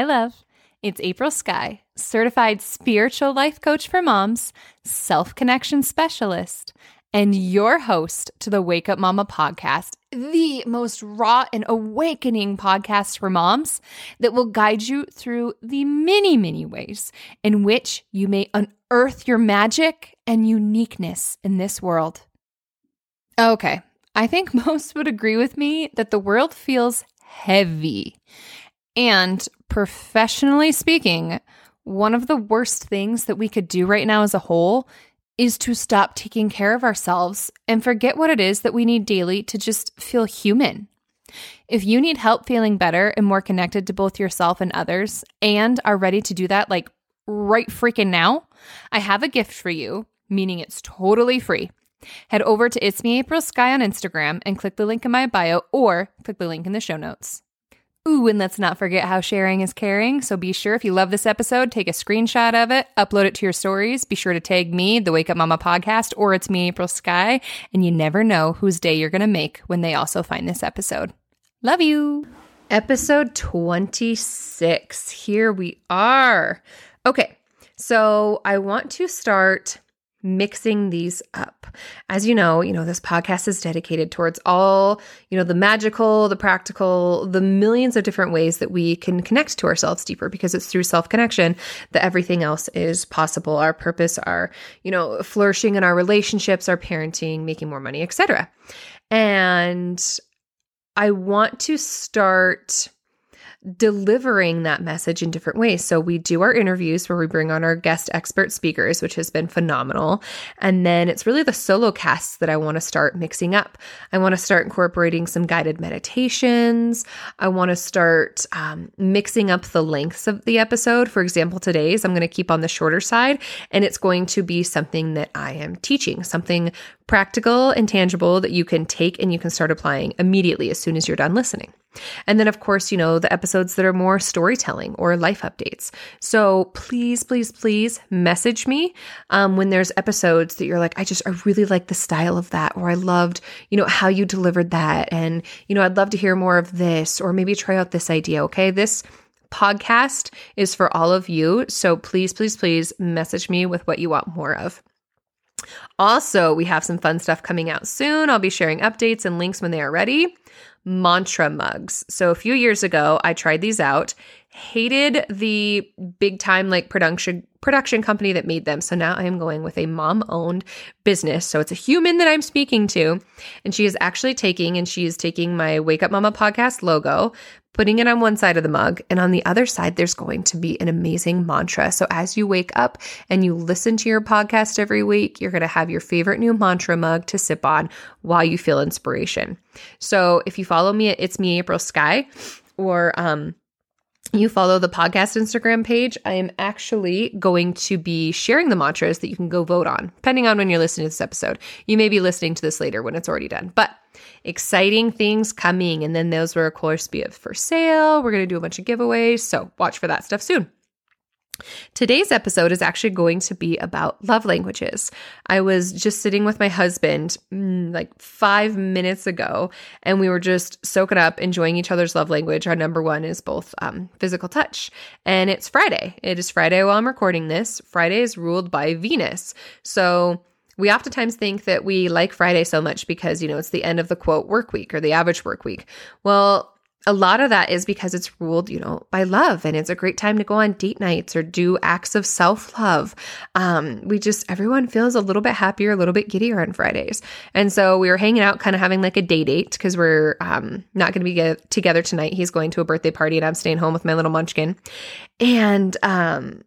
Hi, love. It's April Sky, certified spiritual life coach for moms, self connection specialist, and your host to the Wake Up Mama podcast, the most raw and awakening podcast for moms that will guide you through the many, many ways in which you may unearth your magic and uniqueness in this world. Okay, I think most would agree with me that the world feels heavy. And professionally speaking, one of the worst things that we could do right now as a whole is to stop taking care of ourselves and forget what it is that we need daily to just feel human. If you need help feeling better and more connected to both yourself and others, and are ready to do that like right freaking now, I have a gift for you, meaning it's totally free. Head over to It's Me April Sky on Instagram and click the link in my bio or click the link in the show notes. Ooh, and let's not forget how sharing is caring. So be sure if you love this episode, take a screenshot of it, upload it to your stories. Be sure to tag me, the Wake Up Mama podcast, or it's me, April Sky. And you never know whose day you're going to make when they also find this episode. Love you. Episode 26. Here we are. Okay, so I want to start mixing these up. As you know, you know, this podcast is dedicated towards all, you know, the magical, the practical, the millions of different ways that we can connect to ourselves deeper because it's through self-connection that everything else is possible. Our purpose, our, you know, flourishing in our relationships, our parenting, making more money, etc. And I want to start delivering that message in different ways. So we do our interviews where we bring on our guest expert speakers, which has been phenomenal. And then it's really the solo casts that I want to start mixing up. I want to start incorporating some guided meditations. I want to start um, mixing up the lengths of the episode. For example, today's I'm going to keep on the shorter side, and it's going to be something that I am teaching, something practical and tangible that you can take and you can start applying immediately as soon as you're done listening. And then, of course, you know, the episodes that are more storytelling or life updates. So please, please, please message me um, when there's episodes that you're like, I just, I really like the style of that, or I loved, you know, how you delivered that. And, you know, I'd love to hear more of this, or maybe try out this idea. Okay. This podcast is for all of you. So please, please, please message me with what you want more of. Also, we have some fun stuff coming out soon. I'll be sharing updates and links when they are ready mantra mugs. So a few years ago, I tried these out, hated the big time like production production company that made them. So now I am going with a mom owned business. So it's a human that I'm speaking to. And she is actually taking, and she is taking my Wake Up Mama podcast logo, putting it on one side of the mug. And on the other side, there's going to be an amazing mantra. So as you wake up and you listen to your podcast every week, you're going to have your favorite new mantra mug to sip on while you feel inspiration. So if you follow me It's Me April Sky, or um, you follow the podcast Instagram page, I am actually going to be sharing the mantras that you can go vote on, depending on when you're listening to this episode. You may be listening to this later when it's already done, but exciting things coming. And then those will, of course, be for sale. We're going to do a bunch of giveaways. So watch for that stuff soon. Today's episode is actually going to be about love languages. I was just sitting with my husband mm, like five minutes ago, and we were just soaking up, enjoying each other's love language. Our number one is both um, physical touch, and it's Friday. It is Friday while I'm recording this. Friday is ruled by Venus. So, we oftentimes think that we like Friday so much because, you know, it's the end of the quote work week or the average work week. Well, a lot of that is because it's ruled, you know, by love and it's a great time to go on date nights or do acts of self love. Um, we just, everyone feels a little bit happier, a little bit giddier on Fridays. And so we were hanging out, kind of having like a day date because we're um, not going to be get- together tonight. He's going to a birthday party and I'm staying home with my little munchkin. And um,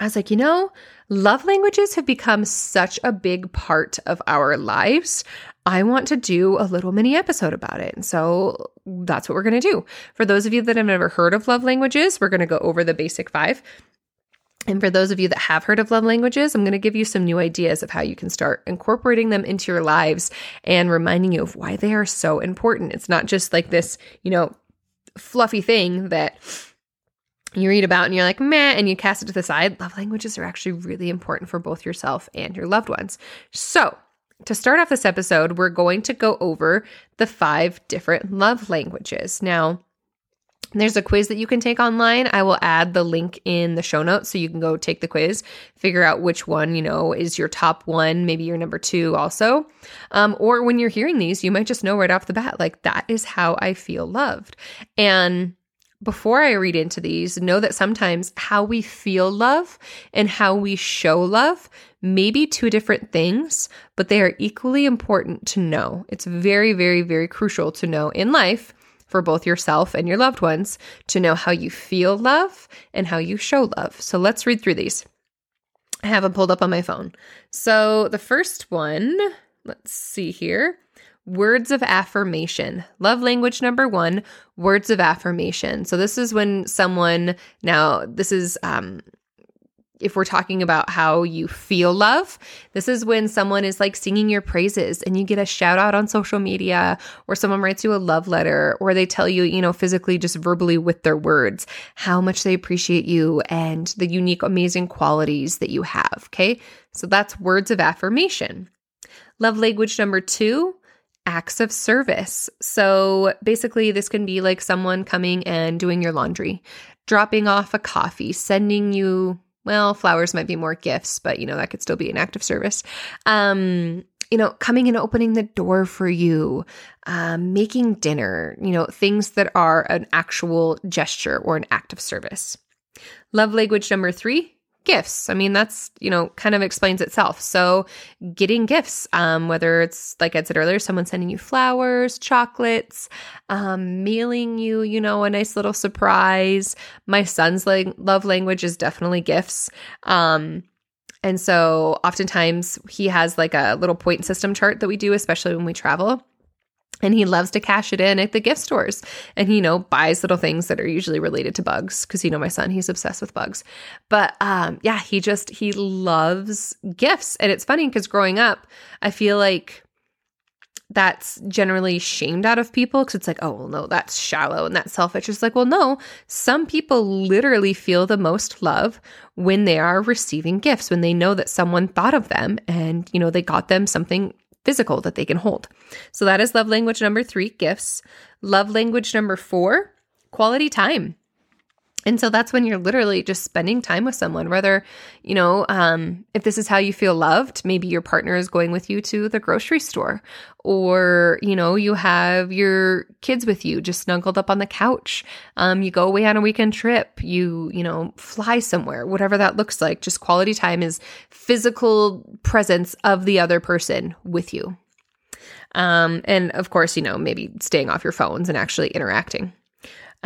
I was like, you know, love languages have become such a big part of our lives. I want to do a little mini episode about it. And so that's what we're going to do. For those of you that have never heard of love languages, we're going to go over the basic five. And for those of you that have heard of love languages, I'm going to give you some new ideas of how you can start incorporating them into your lives and reminding you of why they are so important. It's not just like this, you know, fluffy thing that you read about and you're like, meh, and you cast it to the side. Love languages are actually really important for both yourself and your loved ones. So, to start off this episode, we're going to go over the five different love languages. Now, There's a quiz that you can take online. I will add the link in the show notes so you can go take the quiz, figure out which one, you know, is your top one, maybe your number two also. Um, or when you're hearing these, you might just know right off the bat, like, that is how I feel loved. And before I read into these, know that sometimes how we feel love and how we show love may be two different things, but they are equally important to know. It's very, very, very crucial to know in life for both yourself and your loved ones to know how you feel love and how you show love. So let's read through these. I have them pulled up on my phone. So the first one, let's see here. Words of affirmation. Love language number one, words of affirmation. So this is when someone now this is um if we're talking about how you feel love, this is when someone is like singing your praises and you get a shout out on social media, or someone writes you a love letter, or they tell you, you know, physically, just verbally with their words, how much they appreciate you and the unique, amazing qualities that you have. Okay. So that's words of affirmation. Love language number two acts of service. So basically, this can be like someone coming and doing your laundry, dropping off a coffee, sending you well, flowers might be more gifts, but you know, that could still be an act of service. Um, you know, coming and opening the door for you, um, making dinner, you know, things that are an actual gesture or an act of service. Love language number three gifts. I mean, that's, you know, kind of explains itself. So, getting gifts, um, whether it's like I said earlier, someone sending you flowers, chocolates, um, mailing you, you know, a nice little surprise. My son's like love language is definitely gifts. Um, and so oftentimes he has like a little point system chart that we do, especially when we travel and he loves to cash it in at the gift stores. And you know buys little things that are usually related to bugs because you know my son he's obsessed with bugs. But um yeah he just he loves gifts. And it's funny because growing up i feel like that's generally shamed out of people because it's like oh well no that's shallow and that's selfish. It's like well no some people literally feel the most love when they are receiving gifts when they know that someone thought of them and you know they got them something physical that they can hold. So that is love language number three gifts. Love language number four quality time. And so that's when you're literally just spending time with someone, whether, you know, um, if this is how you feel loved, maybe your partner is going with you to the grocery store, or, you know, you have your kids with you just snuggled up on the couch. Um, you go away on a weekend trip, you, you know, fly somewhere, whatever that looks like. Just quality time is physical presence of the other person with you. Um, and of course, you know, maybe staying off your phones and actually interacting.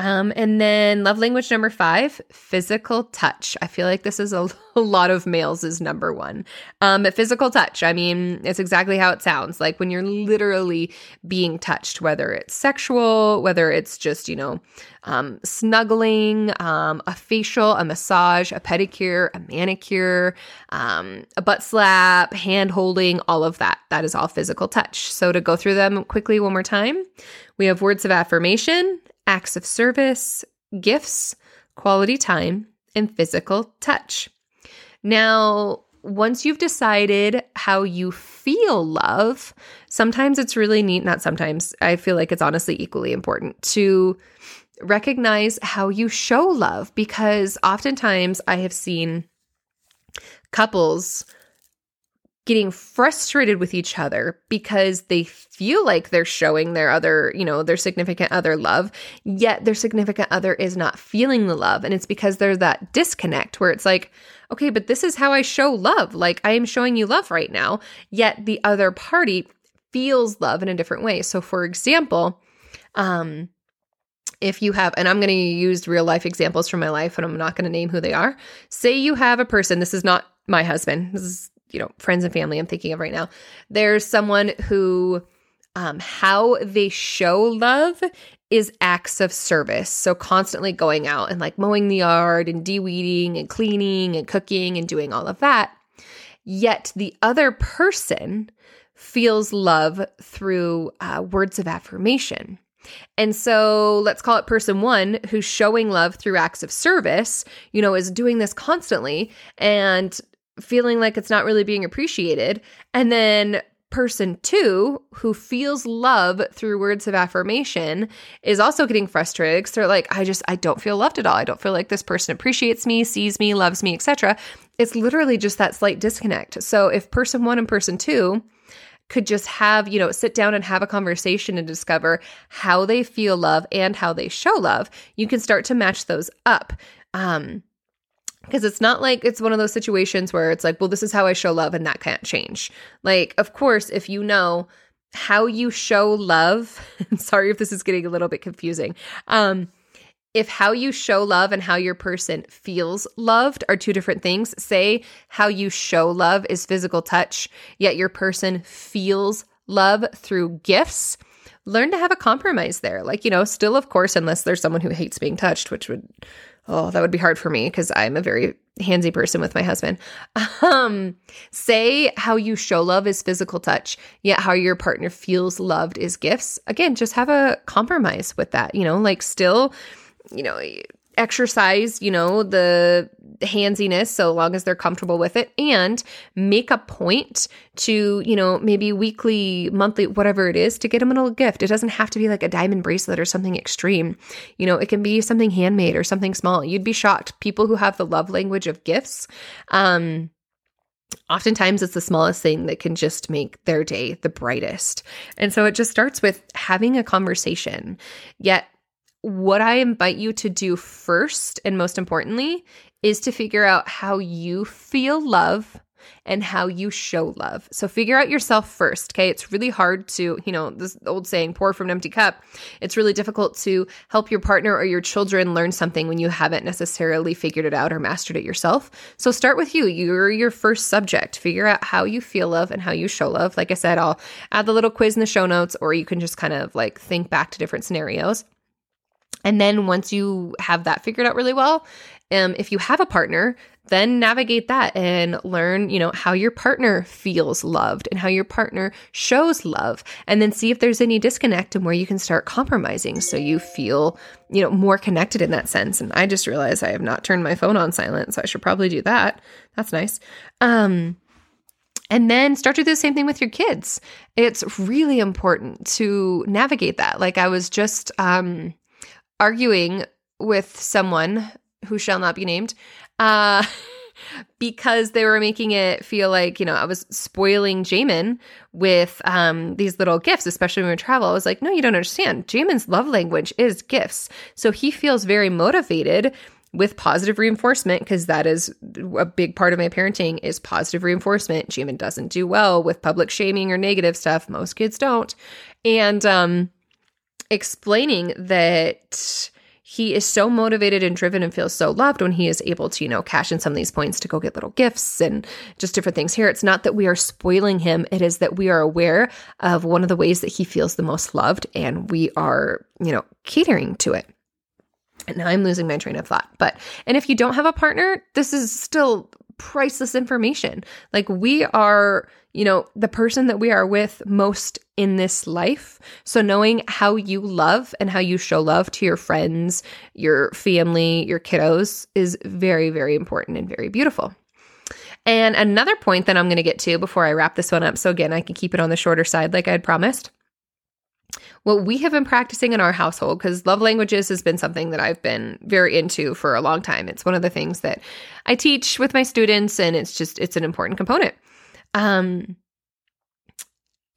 Um, and then love language number five, physical touch. I feel like this is a, lot of males is number one. Um, physical touch. I mean, it's exactly how it sounds. Like when you're literally being touched, whether it's sexual, whether it's just, you know, um, snuggling, um, a facial, a massage, a pedicure, a manicure, um, a butt slap, hand holding, all of that. That is all physical touch. So to go through them quickly one more time, we have words of affirmation, acts of service, gifts, quality time, and physical touch. Now, once you've decided how you feel love, sometimes it's really neat, not sometimes, I feel like it's honestly equally important to recognize how you show love because oftentimes I have seen couples getting frustrated with each other because they feel like they're showing their other, you know, their significant other love, yet their significant other is not feeling the love. And it's because there's that disconnect where it's like, okay, but this is how I show love. Like I am showing you love right now, yet the other party feels love in a different way. So for example, um, if you have, and I'm going to use real life examples from my life, and I'm not going to name who they are. Say you have a person, this is not my husband, this is you know, friends and family I'm thinking of right now. There's someone who um, how they show love is acts of service. So constantly going out and like mowing the yard and de-weeding and cleaning and cooking and doing all of that. Yet the other person feels love through uh, words of affirmation. And so let's call it person one who's showing love through acts of service, you know, is doing this constantly. And feeling like it's not really being appreciated. And then person two who feels love through words of affirmation is also getting frustrated because they're like i just i don't feel loved at all i don't feel like this person appreciates me sees me loves me etc it's literally just that slight disconnect so if person one and person two could just have, you know, sit down and have a conversation and discover how they feel love and how they show love, you can start to match those up. Um, because it's not like it's one of those situations where it's like, well, this is how I show love and that can't change. Like, of course, if you know how you show love, sorry if this is getting a little bit confusing. Um, if how you show love and how your person feels loved are two different things, say how you show love is physical touch, yet your person feels love through gifts, learn to have a compromise there. Like, you know, still, of course, unless there's someone who hates being touched, which would, oh, that would be hard for me because I'm a very handsy person with my husband. Um, say how you show love is physical touch, yet how your partner feels loved is gifts. Again, just have a compromise with that, you know, like still you know, exercise, you know, the handsiness so long as they're comfortable with it and make a point to, you know, maybe weekly, monthly, whatever it is to get them a little gift. It doesn't have to be like a diamond bracelet or something extreme. You know, it can be something handmade or something small. You'd be shocked. People who have the love language of gifts, um, oftentimes it's the smallest thing that can just make their day the brightest. And so it just starts with having a conversation. Yet what I invite you to do first and most importantly is to figure out how you feel love and how you show love. So figure out yourself first, okay? It's really hard to, you know, this old saying, pour from an empty cup. It's really difficult to help your partner or your children learn something when you haven't necessarily figured it out or mastered it yourself. So start with you. You're your first subject. Figure out how you feel love and how you show love. Like I said, I'll add the little quiz in the show notes or you can just kind of like think back to different scenarios. And then once you have that figured out really well, um, if you have a partner, then navigate that and learn, you know, how your partner feels loved and how your partner shows love. And then see if there's any disconnect and where you can start compromising so you feel, you know, more connected in that sense. And I just realized I have not turned my phone on silent, so I should probably do that. That's nice. Um, and then start to do the same thing with your kids. It's really important to navigate that. Like I was just um arguing with someone who shall not be named uh, because they were making it feel like, you know, I was spoiling Jamin with um, these little gifts, especially when we travel. I was like, no, you don't understand. Jamin's love language is gifts. So he feels very motivated with positive reinforcement because that is a big part of my parenting is positive reinforcement. Jamin doesn't do well with public shaming or negative stuff. Most kids don't. And um explaining that he is so motivated and driven and feels so loved when he is able to, you know, cash in some of these points to go get little gifts and just different things here. It's not that we are spoiling him, it is that we are aware of one of the ways that he feels the most loved and we are, you know, catering to it. And now I'm losing my train of thought. But, and if you don't have a partner, this is still priceless information. Like we are, you know, the person that we are with most in this life. So knowing how you love and how you show love to your friends, your family, your kiddos is very, very important and very beautiful. And another point that I'm going to get to before I wrap this one up, so again, I can keep it on the shorter side like I had promised. What we have been practicing in our household, because love languages has been something that I've been very into for a long time. It's one of the things that I teach with my students, and it's just, it's an important component. Um,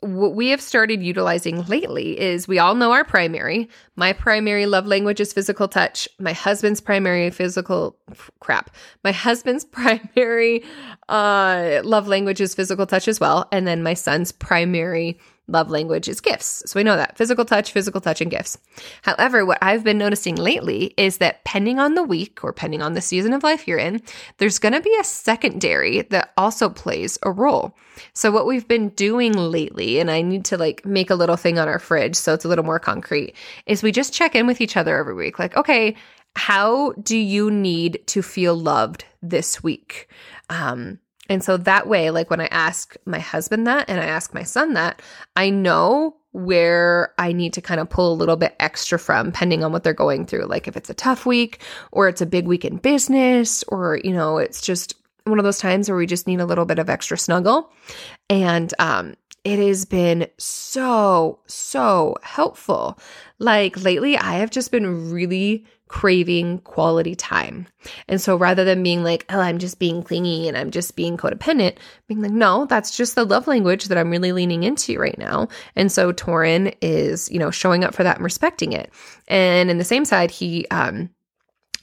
what we have started utilizing lately is we all know our primary. My primary love language is physical touch. My husband's primary physical crap. My husband's primary uh, love language is physical touch as well. And then my son's primary love language is gifts. So we know that physical touch, physical touch, and gifts. However, what I've been noticing lately is that pending on the week or pending on the season of life you're in, there's going to be a secondary that also plays a role. So what we've been doing lately, and I need to like make a little thing on our fridge so it's a little more concrete, is we just check in with each other every week. Like, okay, how do you need to feel loved this week? Um, and so that way, like when I ask my husband that and I ask my son that, I know where I need to kind of pull a little bit extra from, depending on what they're going through. Like if it's a tough week or it's a big week in business, or, you know, it's just one of those times where we just need a little bit of extra snuggle. And um, it has been so, so helpful. Like lately, I have just been really craving quality time. And so rather than being like, oh, I'm just being clingy and I'm just being codependent, being like, no, that's just the love language that I'm really leaning into right now. And so Torin is, you know, showing up for that and respecting it. And in the same side, he, um,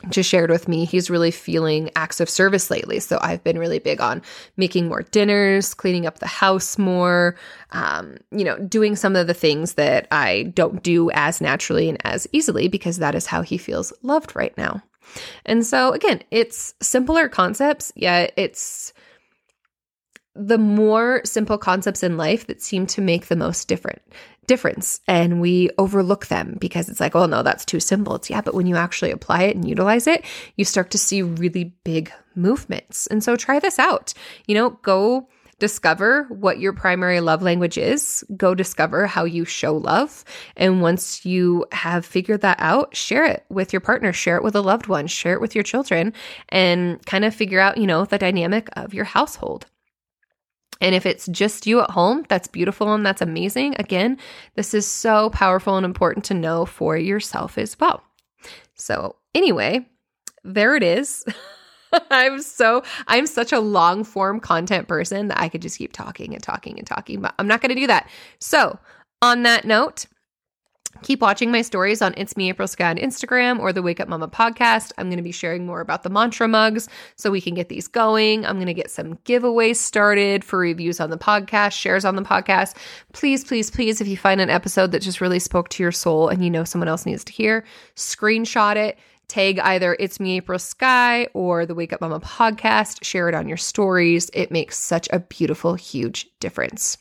just shared with me he's really feeling acts of service lately. So I've been really big on making more dinners, cleaning up the house more, um, you know, doing some of the things that I don't do as naturally and as easily because that is how he feels loved right now. And so again, it's simpler concepts, yet it's the more simple concepts in life that seem to make the most different difference and we overlook them because it's like, oh no, that's too simple. It's yeah, but when you actually apply it and utilize it, you start to see really big movements. And so try this out. You know, go discover what your primary love language is. Go discover how you show love. And once you have figured that out, share it with your partner, share it with a loved one, share it with your children, and kind of figure out, you know, the dynamic of your household. And if it's just you at home, that's beautiful and that's amazing. Again, this is so powerful and important to know for yourself as well. So, anyway, there it is. I'm so I'm such a long form content person that I could just keep talking and talking and talking, but I'm not going to do that. So, on that note, Keep watching my stories on It's Me April Sky on Instagram or the Wake Up Mama podcast. I'm going to be sharing more about the mantra mugs so we can get these going. I'm going to get some giveaways started for reviews on the podcast, shares on the podcast. Please, please, please, if you find an episode that just really spoke to your soul and you know someone else needs to hear, screenshot it, tag either It's Me April Sky or the Wake Up Mama podcast, share it on your stories. It makes such a beautiful, huge difference.